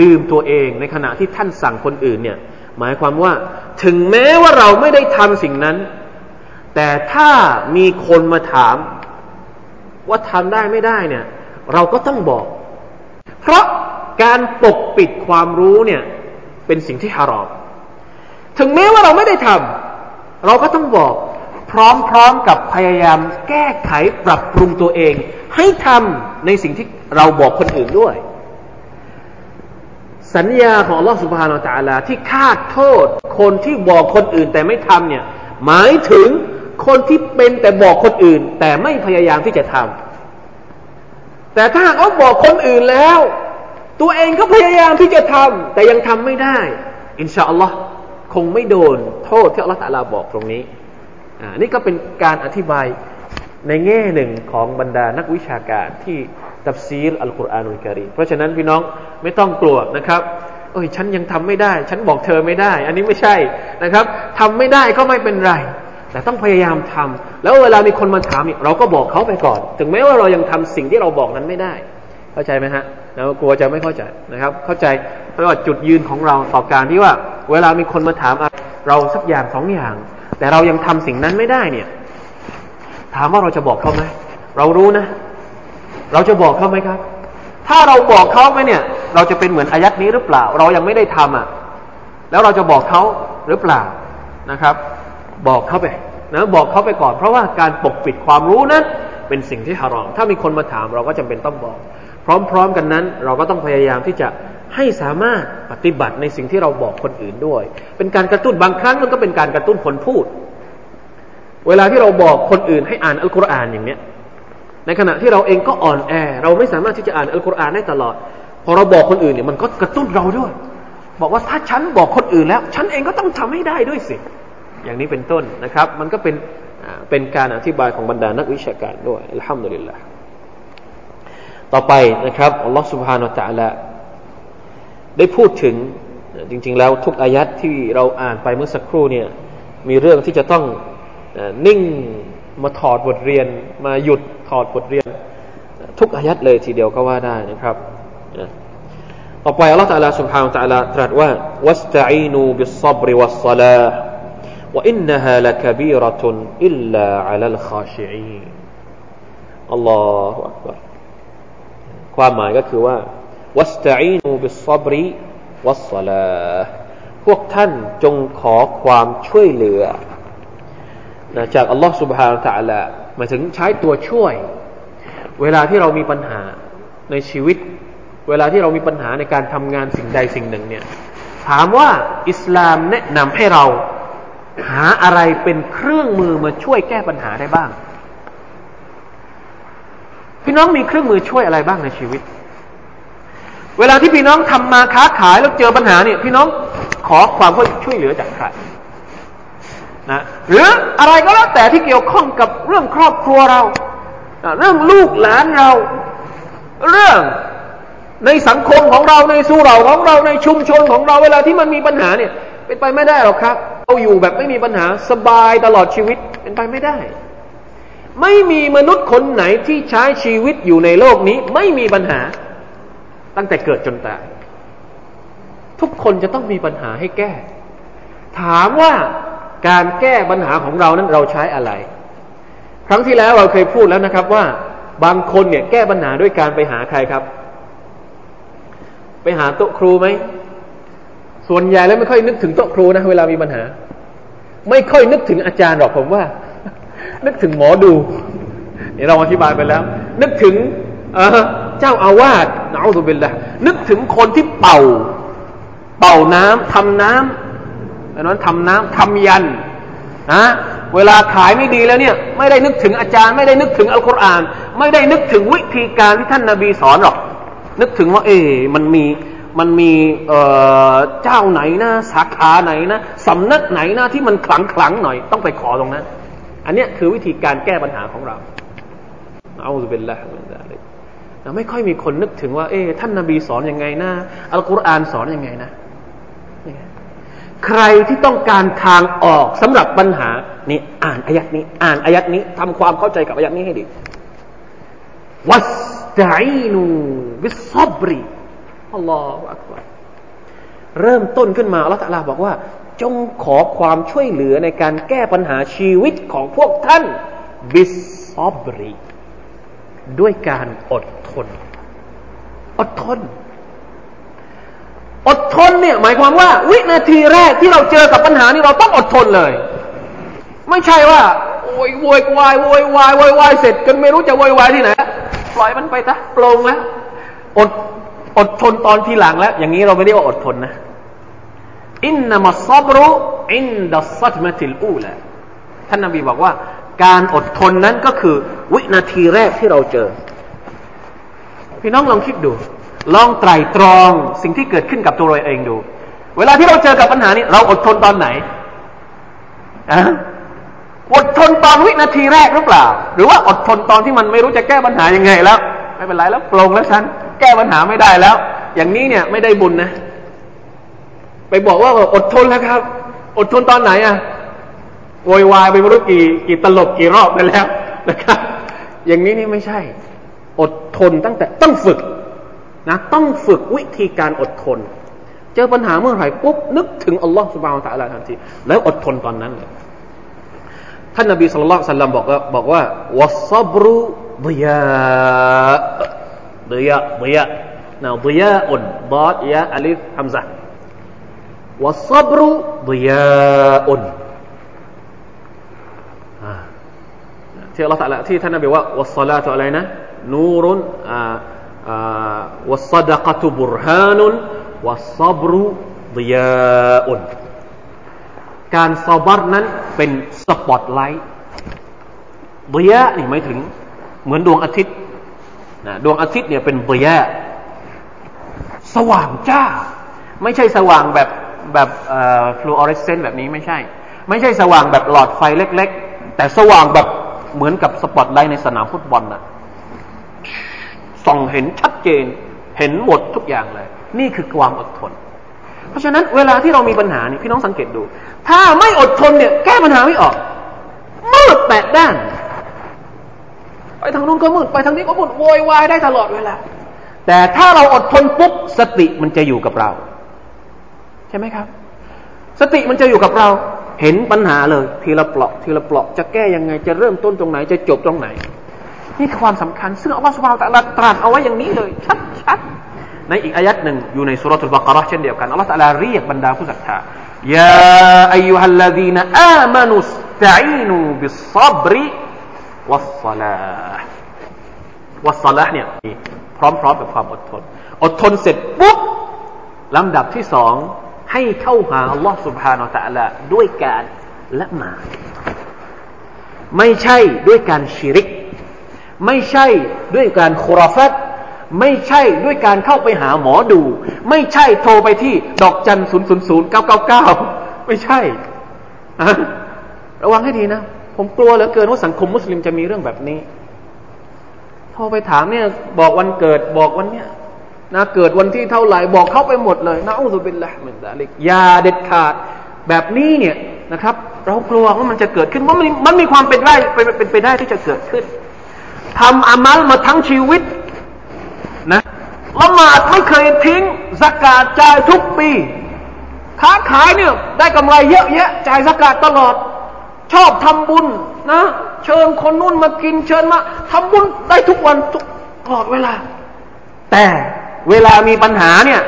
ลืมตัวเองในขณะที่ท่านสั่งคนอื่นเนี่ยหมายความว่าถึงแม้ว่าเราไม่ได้ทำสิ่งนั้น แต่ถ้ามีคนมาถาม ว่าทำได้ไม่ได้เนี่ย เราก็ต้องบอก เพราะการปกปิดความรู้เนี่ย เป็นสิ่งที่ฮารอมถึงแม้ว่าเราไม่ได้ทำเราก็ต้องบอก พร้อมๆกับพยายามแก้ไขปรับปรุงตัวเอง ให้ทำในสิ่งที่เราบอกคนอื่นด้วย สัญญาของลอสุภาโนตาลาที่คาดโทษ คนที่บอกคนอื่นแต่ไม่ทำเนี่ย หมายถึงคนที่เป็นแต่บอกคนอื่น แต่ไม่พยายามที่จะทำแต่ถ้าเขาบอกคนอื่นแล้ว ตัวเองก็พยายามที่จะทำแต่ยังทำไม่ได้ อินชาอัลลอฮ์คงไม่โดนโทษที่อัลลอฮ์ตาลาบอกตรงนี้ อ่านี่ก็เป็นการอธิบายในแง่หนึ่งของบรรดานักวิชาการที่ตัฟซีรอัลกุรอานุลกิริเพราะฉะนั้นพี่น้องไม่ต้องกลัวนะครับเอ้ยฉันยังทำไม่ได้ ฉันบอกเธอไม่ได้ อันนี้ไม่ใช่นะครับทำไม่ได้ก็ไม่เป็นไร แต่ต้องพยายามทำแล้วเวลามีคนมาถามเราก็บอกเขาไปก่อน ถึงแม้ว่าเรายังทำสิ่งที่เราบอกนั้นไม่ได้ เข้าใจไหมฮะเรากลัวจะไม่เข้าใจนะครับ เข้าใจเพราะว่าจุดยืนของเราต่อการที่ว่า เวลามีคนมาถามเราสักอย่างสองอย่าง แต่เรายังทำสิ่งนั้นไม่ได้เนี่ย ถามว่าเราจะบอกเขาไหมเรารู้นะ เราจะบอกเขาไหมครับ ถ้าเราบอกเขาไหมเนี่ย เราจะเป็นเหมือนอายัดนี้หรือเปล่า เรายังไม่ได้ทำอะ แล้วเราจะบอกเขาหรือเปล่านะครับ บอกเขาไปนะบอกเขาไปก่อน เพราะว่าการปกปิดความรู้นั้นเป็นสิ่งที่ฮารอมถ้ามีคนมาถามเราก็จำเป็นต้องบอก พร้อม ๆ กันนั้น เราก็ต้องพยายามที่จะ ให้สามารถปฏิบัติในสิ่งที่เราบอกคนอื่นด้วย เป็นการกระตุ้นบางครั้งมันก็เป็นการกระตุ้นคนพูด เวลาที่เราบอกคนอื่นให้อ่านอัลกุรอานอย่างเนี้ย ในขณะที่เราเองก็อ่อนแอ เราไม่สามารถที่จะอ่านอัลกุรอานได้ตลอด พอเราบอกคนอื่นเนี่ยมันก็กระตุ้นเราด้วย บอกว่าถ้าฉันบอกคนอื่นแล้ว ฉันเองก็ต้องทำให้ได้ด้วยสิ อย่างนี้เป็นต้นนะครับ มันก็เป็นเป็นการอธิบายของบรรดานักวิชาการด้วยอัลฮัมดุลิลละต่อไปนะครับอัลลอฮฺสุบฮานาะตะลา ได้พูดถึงจริง ๆ แล้วทุกอายัดที่เราอ่านไปเมื่อสักครู่เนี่ยมีเรื่องที่จะต้องนิ่งมาถอดบทเรียน มาหยุดถอดบทเรียน ทุกอายัดเลยทีเดียวก็ว่าได้นะครับต่อไปอัลลอฮฺตาลาสุบฮานตะลาตรัสว่าواستعينوا بالصبر والصلاة وإنها لكبيرة إلا على الخاشعين อัลลอฮฺความหมายก็คือว่า واستعينوا بالصبر والصلاة พวกท่านจงขอความช่วยเหลือนะจากอัลลอฮ์ سبحانه และ تعالى หมายถึงใช้ตัวช่วย เวลาที่เรามีปัญหาในชีวิต เวลาที่เรามีปัญหาในการทำงานสิ่งใดสิ่งหนึ่งเนี่ย ถามว่าอิสลามแนะนำให้เราหาอะไรเป็นเครื่องมือมาช่วยแก้ปัญหาได้บ้าง พี่น้องมีเครื่องมือช่วยอะไรบ้างในชีวิต เวลาที่พี่น้องทำมาค้าขายแล้วเจอปัญหาเนี่ย พี่น้องขอความช่วยเหลือจากใครนะหรืออะไรก็แล้วแต่ที่เกี่ยวข้องกับเรื่องครอบครัวเรา เรื่องลูกหลานเรา เรื่องในสังคมของเราในสู่เราของเราในชุมชนของเราเวลาที่มันมีปัญหาเนี่ย เป็นไปไม่ได้หรอกครับเราอยู่แบบไม่มีปัญหาสบายตลอดชีวิตเป็นไปไม่ได้ ไม่มีมนุษย์คนไหนที่ใช้ชีวิตอยู่ในโลกนี้ ไม่มีปัญหา ตั้งแต่เกิดจนตาย ทุกคนจะต้องมีปัญหาให้แก้ ถามว่าการแก้ปัญหาของเรานั้นเราใช้อะไร ครั้งที่แล้วเราเคยพูดแล้วนะครับว่า บางคนเนี่ยแก้ปัญหาด้วยการไปหาใครครับ ไปหาโต๊ะครูไหมส่วนใหญ่แล้วไม่ค่อยนึกถึงโต๊ะครูนะเวลามีปัญหา ไม่ค่อยนึกถึงอาจารย์หรอกผมว่า นึกถึงหมอดูนี่เราอธิบายไปแล้ว นึกถึง เจ้าอาวาสนะอัลลอฮฺบิลละนึกถึงคนที่เป่า เป่าน้ำทำน้ำดังนั้นทำน้ำทำยันนะเวลาขายไม่ดีแล้วเนี่ย ไม่ได้นึกถึงอาจารย์ ไม่ได้นึกถึงอัลกุรอาน ไม่ได้นึกถึงวิธีการที่ท่านนาบีสอนหรอก นึกถึงว่า เอ๊มันมีมันมีเจ้าไหนนะ สาขาไหนนะสำนักไหนนะที่มันขลังขลังหน่อย ต้องไปขอตรงนั้น อันนี้คือวิธีการแก้ปัญหาของเราเอาสุบิลละ ไม่ค่อยมีคนนึกถึงว่า เอ๊ท่านนาบีสอนอยังไงนะอัลกุรอานสอนอยังไงนะใครที่ต้องการทางออกสำหรับปัญหานี่อ่านอายัดนี้ อ่านอายัดนี้ทำความเข้าใจกับอายัดนี้ให้ดีواستعينوا بالصبر الله أكبر เริ่มต้นขึ้นมาอัลลอฮฺบอกว่า จงขอความช่วยเหลือในการแก้ปัญหาชีวิตของพวกท่าน บิสซับรี ด้วยการอดทน อดทน อดทนเนี่ย หมายความว่า วินาทีแรกที่เราเจอกับปัญหานี่เราต้องอดทนเลย ไม่ใช่ว่าโวยโวยวายโวยวายโวยวายเสร็จจนไม่รู้จะโวยวายที่ไหนปล่อยมันไปซะปลงแล้วอดอดทนตอนทีหลังแล้ว อย่างนี้เราไม่ได้ว่าอดทนนะอินนามัสซับรุอินดัสซัตมะติลอูละท่านนบีบอกว่า การอดทนนั้นก็คือ วินาทีแรกที่เราเจอ พี่น้องลองคิดดู ลองไตรตรองสิ่งที่เกิดขึ้นกับตัวเราเองดู เวลาที่เราเจอกับปัญหานี้เราอดทนตอนไหนอะอดทนตอนวินาทีแรกหรือเปล่า หรือว่าอดทนตอนที่มันไม่รู้จะแก้ปัญหายังไงแล้ว ไม่เป็นไรแล้วปลงแล้วฉันแก้ปัญหาไม่ได้แล้ว อย่างนี้เนี่ยไม่ได้บุญนะ ไปบอกว่าอดทนแล้วครับ อดทนตอนไหนอะ โวยวายไปไม่รู้กี่กี่ตลบกี่รอบไปแล้วนะครับ อย่างนี้นี่ไม่ใช่ อดทนตั้งแต่ต้องฝึกนะต้องฝึกวิธีการอดทน เจอปัญหาเมื่อไหร่ปุ๊บนึกถึงอัลลอฮฺสุบานตะลาทันที แล้วอดทนตอนนั้นเลยท่านนบีสุลต่านสัลลัมบอกว่าบอกว่าวัซับรุดยาดยาดยานะดยาอุนดอดยาอัลิฟฮัมซะวัซับรุดยาอุน ที่อัลลอฮฺตะลาที่ท่านนบีว่าวัสลาตุอะไรนะนูรุนอ่าวัสดกตุบุรฮานุนวัสซับรุดิยาอุนการซอบารนั้นเป็นสปอตไลท์ ضياء นี่หมายถึง เหมือนดวงอาทิตย์นะดวงอาทิตย์เนี่ยเป็น ضياء สว่างจ้า ไม่ใช่สว่างแบบแบบฟลูออเรสเซนต์แบบนี้ไม่ใช่ ไม่ใช่สว่างแบบหลอดไฟเล็ก ๆ แต่สว่างแบบ เหมือนกับสปอตไลท์ในสนามฟุตบอลนะส่องเห็นชัดเจน เห็นหมดทุกอย่างเลย นี่คือความอดทน เพราะฉะนั้นเวลาที่เรามีปัญหานี่พี่น้องสังเกตดู ถ้าไม่อดทนเนี่ย แก้ปัญหาไม่ออกมืดแปดด้าน ไปทางนู้นก็มืดไปทางนี้ก็มืดโวยวายได้ตลอดเวลาแต่ถ้าเราอดทนปุ๊บสติมันจะอยู่กับเรา ใช่ไหมครับ สติมันจะอยู่กับเรา เห็นปัญหาเลย ทีละเปลาะทีละเปลาะจะแก้ยังไงจะเริ่มต้นตรงไหน จะจบตรงไหน นี่คือความสำคัญ ซึ่งอัลลอฮฺสุบฮานตะลาตรัสเอาไว้อย่างนี้เลยชัดๆในอีกอายัดหนึ่งอยู่ใน سورة البقرة เช่นเดียวกันอัลลอฮฺตะลาเรียกบรรดาผู้ศรัทธาيا أيها الذين آمنوا استعينوا بالصبر والصلاة والصلاة เนี่ยพร้อมๆกับความอดทน อดทนเสร็จปุ๊บลำดับที่สอง ให้เข้าหาอัลลอฮฺ سبحانه และ تعالى ด้วยการละหมาดไม่ใช่ด้วยการชิริกไม่ใช่ด้วยการคราฟัตไม่ใช่ด้วยการเข้าไปหาหมอดู ไม่ใช่โทรไปที่ดอกจันศูนย์ศูนย์ศูนย์เก้าเก้าเก้าไม่ใช่ระวังให้ดีนะ ผมกลัวเหลือเกินว่าสังคมมุสลิมจะมีเรื่องแบบนี้ โทรไปถามเนี่ย บอกวันเกิดบอกวันเนี้ย นะเกิดวันที่เท่าไหร่บอกเขาไปหมดเลยนะอุบิลละเหมือนกันยาเด็ดขาด แบบนี้เนี่ยนะครับ เรากลัวว่ามันจะเกิดขึ้นว่ามันมันมีความเป็นได้เป็นไปได้ที่จะเกิดขึ้นทำอามัลมาทั้งชีวิตนะละหมาดไม่เคยทิ้งสกาดจ่ายทุกปี ค้าขายเนี่ยได้กำไรเยอะแยะจ่ายสกาดตลอด ชอบทำบุญนะ เชิญคนนู้นมากินเชิญมาทำบุญได้ทุกวันทุกตลอดเวลา แต่ เวลามีปัญหาเนี่ย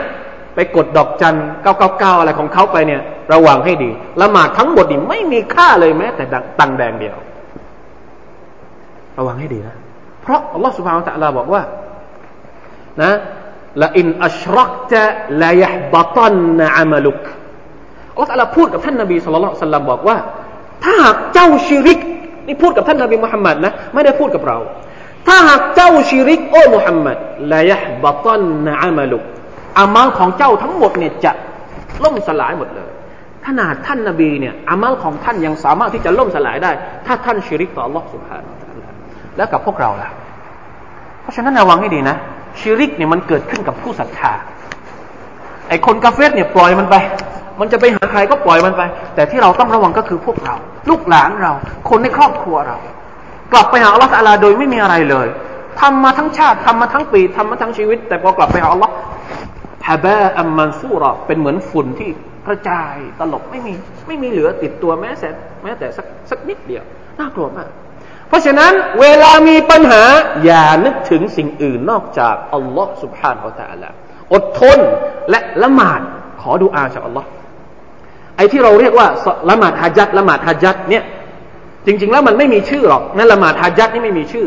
ไปกดดอกจันเก้าเก้าเก้าอะไรของเขาไปเนี่ย ระวังให้ดีละหมาดทั้งหมดนี่ไม่มีค่าเลยแม้ แต่ตังแดงเดียว ระวังให้ดีนะ เพราะอัลลอฮฺสุบฮานตะลาบอกว่า นะละอินอัชรักจะละยห์บตันนะอามลุกอัลลอฮฺตะลาพูดกับท่านนบีสุลต่านบอกว่า ถ้าหากเจ้าชิริก นี่พูดกับท่านนบีมุฮัมมัดนะ ไม่ได้พูดกับเรา ถ้าหากเจ้าชิริกโอ้มุฮัมมัดละยห์บตันนะอามัลุกอามัลของเจ้าทั้งหมดเนี่ยจะล่มสลายหมดเลยขนาดท่านนบีเนี่ยอามัลของท่านยังสามารถที่จะล่มสลายได้ ถ้าท่านชิริกต่อ Allah سبحانه และ تعالى แล้วกับพวกเราล่ะ เพราะฉะนั้นระวังให้ดีนะชิริกเนี่ยมันเกิดขึ้นกับผู้ศรัทธาไอ้คนกาเฟสเนี่ยปล่อยมันไป มันจะไปหาใครก็ปล่อยมันไป แต่ที่เราต้องระวังก็คือพวกเรา ลูกหลานเรา คนในครอบครัวเรา กลับไปหาอัลลอฮฺอัลลโดยไม่มีอะไรเลย ทำมาทั้งชาติทำมาทั้งปีทำมาทั้งชีวิต แต่พอกลับไปหาอัลลอฮฺฮะบะอัมมันซูรอเป็นเหมือนฝุ่นที่กระจายตลบไม่มีไม่มีเหลือติดตัวแม้แต่แม้แต่สักสักนิดเดียวน่ากลัวมากเพราะฉะนั้นเวลามีปัญหา อย่านึกถึงสิ่งอื่นนอกจากอัลลอฮฺสุบฮานอัลตะลาอดทนและละหมาดขอดูอาจากอัลลอฮ์ไอ้ที่เราเรียกว่าละหมาดฮะจัดละหมาดฮะจัดเนี่ย จริง ๆ แล้วมันไม่มีชื่อหรอกนั่นละหมาดฮะจัดนี่ไม่มีชื่อ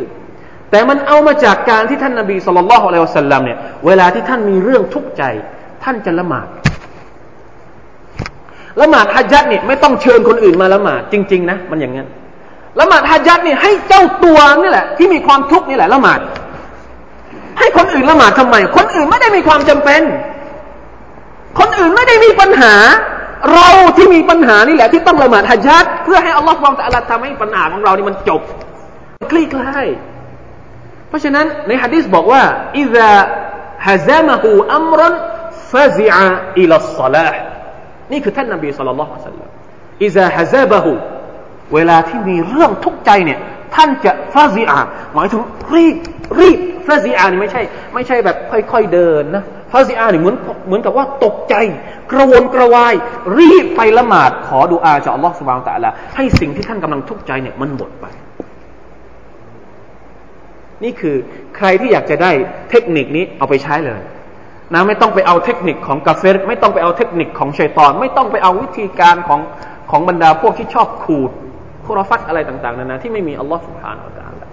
แต่มันเอามาจากการที่ท่านนบีสุลต่านละฮ์อะลัยฮิวสัลลัมเนี่ยเวลาที่ท่านมีเรื่องทุกข์ใจ ท่านจะละหมาดละหมาดฮะจัดเนี่ยไม่ต้องเชิญคนอื่นมาละหมาดจริง ๆ นะ มันอย่างนั้นละหมาดฮะจัดเนี่ยให้เจ้าตัวนี่แหละ ที่มีความทุกข์นี่แหละละหมาด ให้คนอื่นละหมาดทำไม คนอื่นไม่ได้มีความจำเป็น คนอื่นไม่ได้มีปัญหา เราที่มีปัญหานี่แหละที่ต้องละหมาดฮะจัดเพื่อให้อัลลอฮฺฟังแต่อัลลอฮทำให้ปัญหาของเรานี่มันจบคลี่คลายเพราะฉะนั้นในฮะดีษบอกว่าอิซาฮะซามะฮูอัมรันฟาซิอะอิลัสซลาห์นี่คือท่านนบีสุลต่านละฮ์สัลลัมอิซาฮะซาบะฮูเวลาที่มีเรื่องทุกข์ใจเนี่ย ท่านจะฟาซิอาหมายถึงรีบรีบฟาซิอานี่ไม่ใช่ ไม่ใช่แบบค่อย ๆเดินนะ ฟาซิอาเนี่ยเหมือนเหมือนกับว่าตกใจ กระวนกระวาย รีบไปละหมาด ขอดูอาจากอัลลอฮฺสุบานตะละให้สิ่งที่ท่านกำลังทุกข์ใจเนี่ยมันหมดไป นี่คือใครที่อยากจะได้เทคนิคนี้เอาไปใช้เลยนะไม่ต้องไปเอาเทคนิคของกาเฟรไม่ต้องไปเอาเทคนิคของชัยตอน ไม่ต้องไปเอาวิธีการของของบรรดาพวกที่ชอบขูดคุรฟัตอะไรต่าง ๆนานาที่ไม่มีอัลลอฮฺสุบฮานาอัละอฮฺ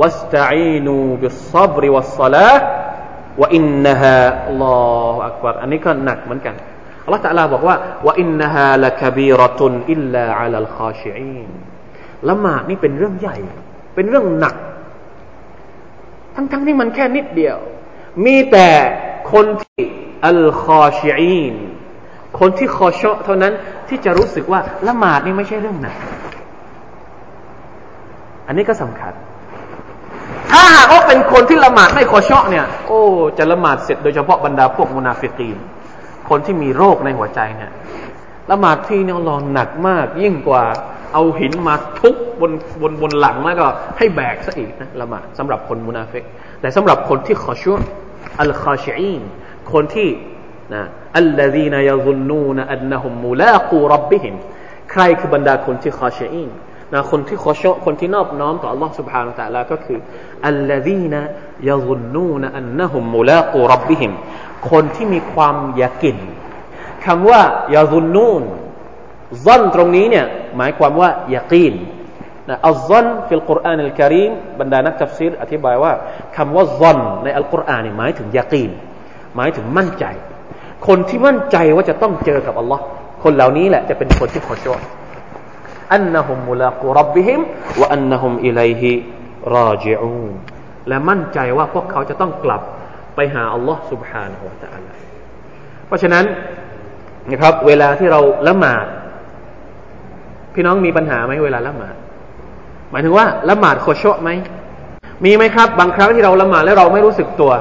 วัสตัยนูบิสซับริวัสซาลา ว่าอินนาอัลออักบารอันนี้ก็หนักเหมือนกันอัลลอฮฺตะลาบอกว่าว่าอินนฮาละคบีรตุนอิลลาอัลลคาชิอีนละหมาดนี่เป็นเรื่องใหญ่ เป็นเรื่องหนัก ทั้งๆที่มันแค่นิดเดียว มีแต่คนที่الخاشعين คนที่ خاشع เท่านั้นที่จะรู้สึกว่าละหมาดนี่ไม่ใช่เรื่องหนัก อันนี้ก็สำคัญ ถ้าหากว่าเป็นคนที่ละหมาดไม่ خاشع เนี่ย โอ้จะละหมาดเสร็จโดยเฉพาะบรรดาพวก منافقين คนที่มีโรคในหัวใจเนี่ยละหมาดที่เนี่ยรอหนักมาก ยิ่งกว่าเอาหินมาทุบบนบนบนหลังแล้วก็ให้แบกซะอีกนะละหมาดสำหรับคนมุนาฟิก แต่สำหรับคนที่ขอชุอัลคาชีนคนที่นะอัลลซีนยซุนนูนอันนะฮุมมูลากูรับบิหิมใครคือบรรดาคนที่ขอชีน นะคนที่ขอชคนที่นอบน้อมต่อ Allah سبحانه และ تعالى ก็คืออัลลซีนยาซุนนูนอันนะฮุมมุลากูรับบิหิมคนที่มีความยากินคำว่ายาซุนนูนซันตรงนี้เนี่ยหมายความว่ายากีนนะอัลซันฟิลกุรอานอัลกิริมบรรดานักตัฟซีรอธิบายว่าคำว่าซันในอัลกุรอานหมายถึงยากีนหมายถึงมั่นใจ คนที่มั่นใจว่าจะต้องเจอกับอัลลอฮ์คนเหล่านี้แหละจะเป็นคนที่ขอชอบ อันนะฮุมมุลากูรับบิฮิมวะอันนะฮุมอิลัยฮิราจิอูนและมั่นใจว่าพวกเขาจะต้องกลับไปหาอัลลอฮ์ سبحانه และ تعالى เพราะฉะนั้นนะครับ เวลาที่เราละหมาด พี่น้องมีปัญหาไหมเวลาละหมาด หมายถึงว่าละหมาดโคชไหม มีไหมครับ บางครั้งที่เราละหมาดแล้วเราไม่รู้สึกตัว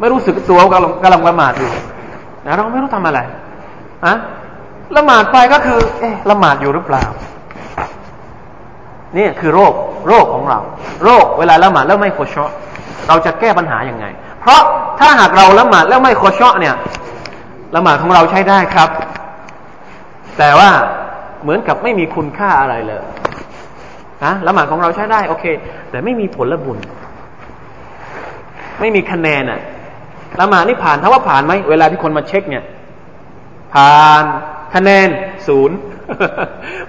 ไม่รู้สึกตัวกำลังกำลังละหมาดอยู่นะเราไม่รู้ทำอะไรอะ ละหมาดไปก็คือ เอ๊ะละหมาดอยู่หรือเปล่านี่คือโรคโรคของเรา โรคเวลาละหมาดแล้วไม่โคชอเราจะแก้ปัญหาอย่างไง เพราะถ้าหากเราละหมาดแล้วไม่โคชอเนี่ยละหมาดของเราใช้ได้ครับ แต่ว่าเหมือนกับไม่มีคุณค่าอะไรเลยนะละหมาดของเราใช้ได้โอเค แต่ไม่มีผลบุญ ไม่มีคะแนนอะละหมาดนี่ผ่านถ้าว่าผ่านไหมเวลาที่คนมาเช็คเนี่ย ผ่านคะแนนศูนย์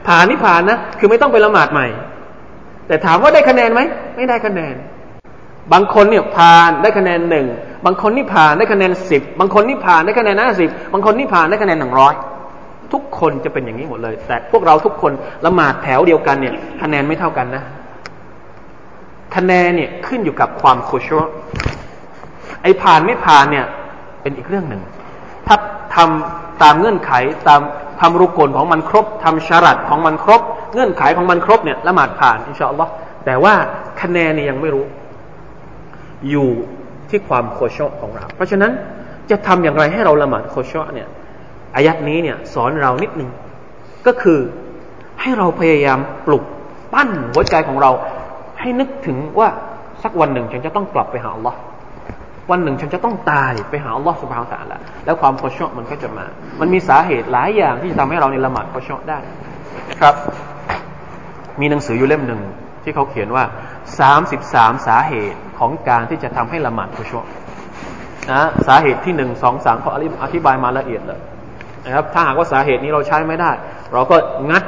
ผ่านนี่ผ่านนะคือไม่ต้องไปละหมาดใหม่ แต่ถามว่าได้คะแนนไหมไม่ได้คะแนน บางคนเนี่ยผ่านได้คะแนนหนึ่งบางคนนี่ผ่านได้คะแนนสิบบางคนนี่ผ่านได้คะแนนห้าสิบบางคนนี่ผ่านได้คะแนนหนึ่งร้อยทุกคนจะเป็นอย่างนี้หมดเลย แต่พวกเราทุกคนละหมาดแถวเดียวกันเนี่ย คะแนนไม่เท่ากันนะคะแนนเนี่ยขึ้นอยู่กับความโคชไอ้ผ่านไม่ผ่านเนี่ย เป็นอีกเรื่องหนึ่ง ถ้าทำตามเงื่อนไขตามทำรุกลของมันครบทำชารัดของมันครบ เงื่อนไขของมันครบเนี่ยละหมาดผ่านอินชาอัลลอฮ์แต่ว่าคะแนนเนี่ยยังไม่รู้ อยู่ที่ความโคชของเรา เพราะฉะนั้นจะทำอย่างไรให้เราละหมาดโคชเนี่ยอายัดนี้เนี่ยสอนเรานิดหนึ่งก็คือให้เราพยายามปลุกปั้นหัวใจของเรา ให้นึกถึงว่าสักวันหนึ่งฉันจะต้องกลับไปหาอัลลอฮ์ วันหนึ่งฉันจะต้องตายไปหาอัลลอฮ์สุบฮาวตะละแล้วความขอชอบมันก็จะมา มันมีสาเหตุหลายอย่างที่จะทำให้เราในละหมาดขอชอบได้นะครับ มีหนังสืออยู่เล่มหนึ่งที่เขาเขียนว่าสามสิบสามสาเหตุของการที่จะทำให้ละหมาดขอชอบนะสาเหตุที่หนึ่งสองสามเขาอธิบายมาละเอียดเลยนะครับ ถ้าหากว่าสาเหตุนี้เราใช้ไม่ได้ เราก็งัด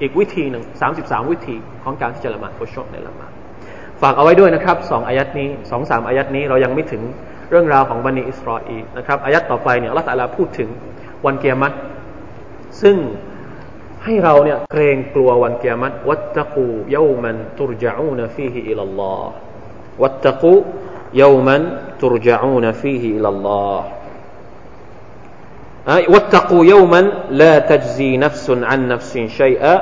อีกวิธีหนึ่งสามสิบสามวิธีของการที่จะละหมาดขอชอบในละหมาด ฝากเอาไว้ด้วยนะครับสองอายัดนี้สองสามอายัดนี้เรายังไม่ถึงเรื่องราวของบันิอิสราเอลนะครับอายัดต่อไปเนี่ยอัลลอฮฺพูดถึงวันเกียรติซึ่งให้เราเนี่ยเกรงกลัววันเกียรติวัตตะกูเยามันตุรจอูนฟีฮิอิลลอฮ์วัตตะกูเยามันตุรจอูนฟีฮิอิลลอฮ์ واتقوا يوما لا تجزي نفس عن نفس شيئا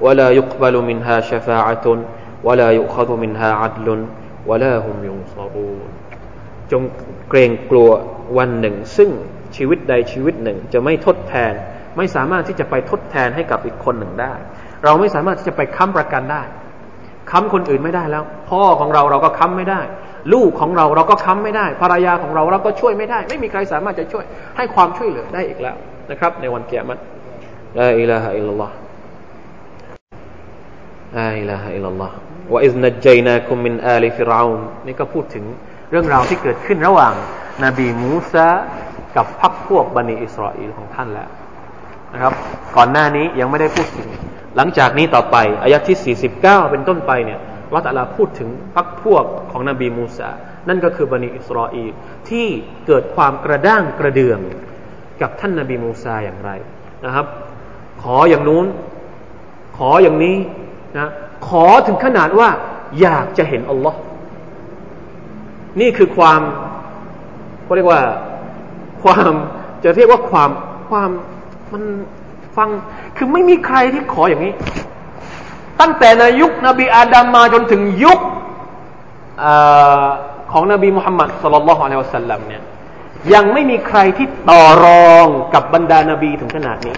ولا يقبل منها شفاعة ولا يؤخذ منها عدل ولا هم ينصرون จงเกรงกลัววันหนึ่ง ซึ่งชีวิตใดชีวิตหนึ่ง จะไม่ทดแทน ไม่สามารถที่จะไปทดแทนให้กับอีกคนหนึ่งได้ เราไม่สามารถที่จะไปค้ำประกันได้ ค้ำคนอื่นไม่ได้แล้ว พ่อของเราเราก็ค้ำไม่ได้ ลูกของเราเราก็ค้ำไม่ได้ ภรรยาของเราเราก็ช่วยไม่ได้ ไม่มีใครสามารถจะช่วย ให้ความช่วยเหลือได้อีกแล้วนะครับ ในวันเกียรติลาอิลาฮะอิลลัลลอฮ์ลาอิลาฮะอิลลัลลอฮ์ ว่าอิสนัจจนาคุมมินอาลีฟิรอานนี่ก็พูดถึงเรื่องราวที่เกิดขึ้นระหว่างนบีมูซากับพรรคพวกบนีอิสราเอลของท่านแล้วนะครับ ก่อนหน้านี้ยังไม่ได้พูดถึง หลังจากนี้ต่อไปอายะที่ 49 เป็นต้นไปเนี่ยอัลลอฮฺตะอาลาพูดถึงพรรคพวกของนบีมูซานั่นก็คือบนีอิสราเอลที่เกิดความกระด้างกระเดืองกับท่านนบีมูซาอย่างไรนะครับ ขออย่างนู้น ขออย่างนี้นะ ขอถึงขนาดว่า อยากจะเห็นอัลลอฮ์นี่คือความเขาเรียกว่า ความจะเรียกว่าความความมันฟังคือไม่มีใครที่ขออย่างนี้ ตั้งแต่ในยุคนบีอาดัมมาจนถึงยุคอของนบีมุฮัมมัดสุลลัลลอฮุอะลัยฮิวะสัลลัมเนี่ยยังไม่มีใครที่ต่อรองกับบรรดานาบีถึงขนาดนี้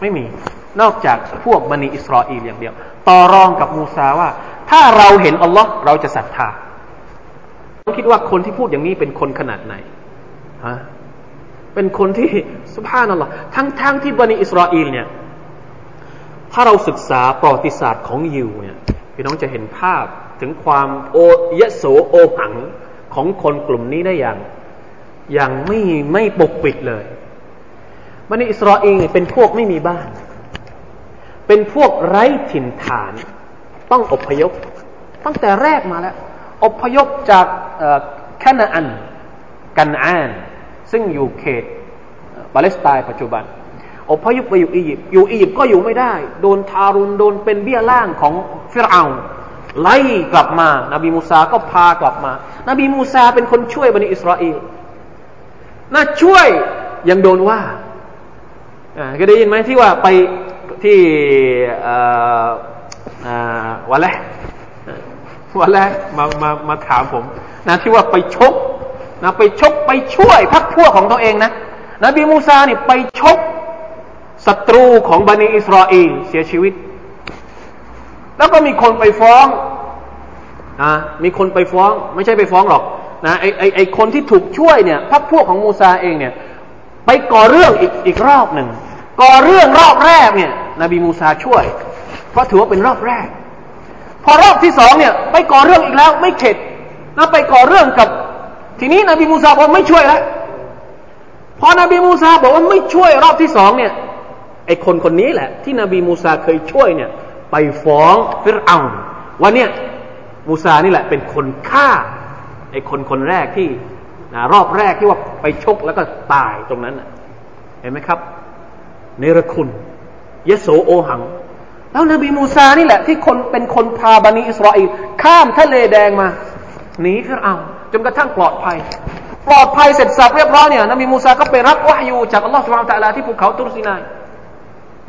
ไม่มี นอกจากพวกบันิอิสราเอลอย่างเดียว ต่อรองกับมูซาว่า ถ้าเราเห็นอัลลอฮ์เราจะศรัทธาต้องคิดว่าคนที่พูดอย่างนี้เป็นคนขนาดไหนฮะเป็นคนที่สุภาพนั่นหรอทั้งทั้งที่บันิอิสราเอลเนี่ย ถ้าเราศึกษาประวัติศาสตร์ของยิวเนี่ยพี่น้องจะเห็นภาพถึงความโอยโสโอหังของคนกลุ่มนี้ได้อย่าง อย่างไม่ไม่ปกปิดเลยบันิอิสราเอลเป็นพวกไม่มีบ้าน เป็นพวกไร้ถิ่นฐาน ต้องอพยพ ตั้งแต่แรกมาแล้วอพยพจากแคนาอัน กันอาน ซึ่งอยู่เขตปาเลสไตน์ปัจจุบัน อพยพไปอยู่อียิปต์อยู่อียิปต์ก็อยู่ไม่ได้ โดนทารุณโดนเป็นเบี้ยล่างของฟิรเอาน์ไล่กลับมา นบีมูซาก็พากลับมา นบีมูซาเป็นคนช่วยบนีอิสราเอลน่าช่วยยังโดนว่าอ่าก็ได้ยินไหมที่ว่าไป ที่วันแรกวันแรกมามามาถามผมนะที่ว่าไปชกนะไปชกไปช่วยพรรคพวกของตัวเองนะนบีมูซาเนี่ยไปชกศัตรูของบันิอิสราเอลเสียชีวิต แล้วก็มีคนไปฟ้องนะมีคนไปฟ้อง ไม่ใช่ไปฟ้องหรอกนะไอไอไอคนที่ถูกช่วยเนี่ยพรรคพวกของมูซาเองเนี่ย ไปก่อเรื่องอีกอีกรอบหนึ่งก่อเรื่องรอบแรกเนี่ย นบีมูซาช่วย เพราะถือว่าเป็นรอบแรก พอรอบที่สองเนี่ย ไปก่อเรื่องอีกแล้วไม่เข็ดนะไปก่อเรื่องกับ ทีนี้นบีมูซาบอกไม่ช่วยแล้วพอนบีมูซาบอกว่าไม่ช่วยรอบที่สองเนี่ยไอคนคนนี้แหละ ที่นบีมูซาเคยช่วยเนี่ย ไปฟ้องฟิรเอาว่าเนี่ยมูซานี่แหละเป็นคนฆ่าไอคนคนแรกที่นะรอบแรกที่ว่าไปชกแล้วก็ตายตรงนั้นเห็นไหมครับ เนรคุณ ยโสโอหัง แล้วนบีมูซานี่แหละ ที่คนเป็นคนพาบนีอิสราเอลข้ามทะเลแดงมาหนีฟิรเอาน์จนกระทั่งปลอดภัย ปลอดภัยเสร็จสรรพเรียบร้อยเนี่ยนบีมูซาก็ไปรับวะฮยูจากอัลลอฮฺ سبحانه وتعالى ที่ภูเขาตุรซีนาย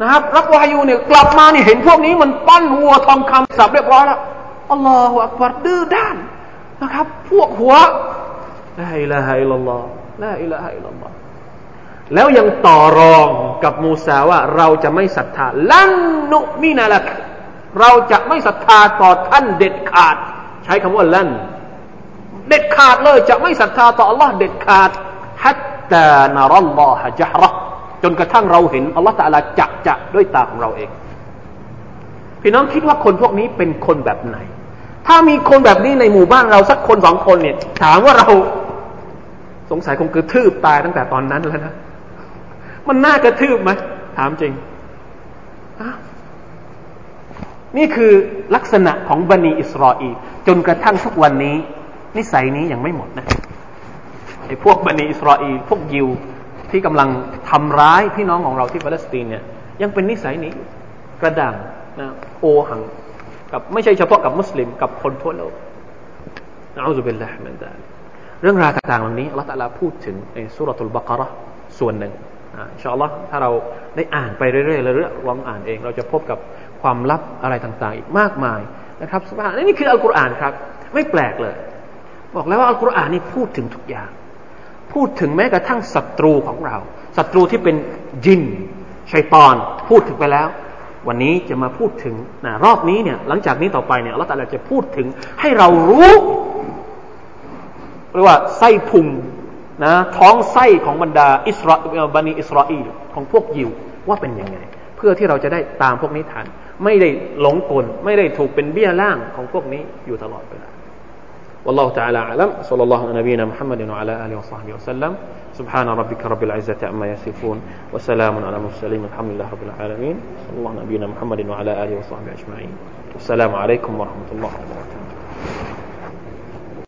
นะครับ รับวะฮยูเนี่ยกลับมาเนี่ยเห็นพวกนี้มันปั้นวัวทองคำสับเรียบร้อยแล้วอัลลอฮฺอักบัรดื้อด้านนะครับ พวกหัวلا إله إلا الله لا إله إلا الله แล้วยังต่อรองกับมูซาว่าเราจะไม่ศรัทธาลันนุมินาลักเราจะไม่ศรัทธาต่อท่านเด็ดขาด ใช้คำว่าลันเด็ดขาดเลยจะไม่ศรัทธาต่อ Allah เด็ดขาดฮัตตานารัลลอฮะจฮระจนกระทั่งเราเห็นอัลลอฮฺตะลาจะจะด้วยตาของเราเอง พี่น้องคิดว่าคนพวกนี้เป็นคนแบบไหน ถ้ามีคนแบบนี้ในหมู่บ้านเราสักคนสองคนเนี่ย ถามว่าเราสงสัยคงกระทืบตายตั้งแต่ตอนนั้นแล้วนะ มันน่ากระทืบไหมถามจริง นี่คือลักษณะของบันีอิสราเอลจนกระทั่งทุกวันนี้ นิสัยนี้ยังไม่หมดนะไอ้พวกบันิอิสราเอลพวกยิวที่กำลังทำร้ายพี่น้องของเราที่ปาเลสไตน์เนี่ย ยังเป็นนิสัยนี้กระด่างนะโอหัง กับไม่ใช่เฉพาะกับมุสลิม กับคนทั่วโลกนะอัลลอฮฺเบลละมันดาเรื่องราวต่างๆเหล่านี้อัลลอฮฺตะลาพูดถึงในสุรทูลบากระส่วนหนึ่ง อินชาอัลลอฮ์ถ้าเราได้อ่านไปเรื่อยๆเรื่อยๆลองอ่านเอง เราจะพบกับความลับอะไรต่างๆ อีกมากมายนะครับสุภาพนี่คืออัลกุรอานครับ ไม่แปลกเลย บอกแล้วว่าอัลกุรอานนี่พูดถึงทุกอย่าง พูดถึงแม้กระทั่งศัตรูของเราศัตรูที่เป็นจินชัยตอนพูดถึงไปแล้ว วันนี้จะมาพูดถึงนะรอบนี้เนี่ยหลังจากนี้ต่อไปเนี่ยเราแต่ละจะพูดถึงให้เรารู้เรียกว่าไส้พุง นะท้องไส้ของบรรดาอิสราบันีอิสราเอลของพวกยิวว่าเป็นยังไง เพื่อที่เราจะได้ตามพวกนี้ทัน ไม่ได้หลงกล ไม่ได้ถูกเป็นเบี้ยล่างของพวกนี้อยู่ตลอดเวลา والله تعالى أعلم صلى الله على نبينا محمد وعلى آله وصحبه وسلم سبحان ربك رب العزة عما يصفون وسلام على المرسلين الحمد لله رب العالمين صلى الله على نبينا محمد وعلى آله وصحبه أجمعين السلام عليكم ورحمة الله وبركاته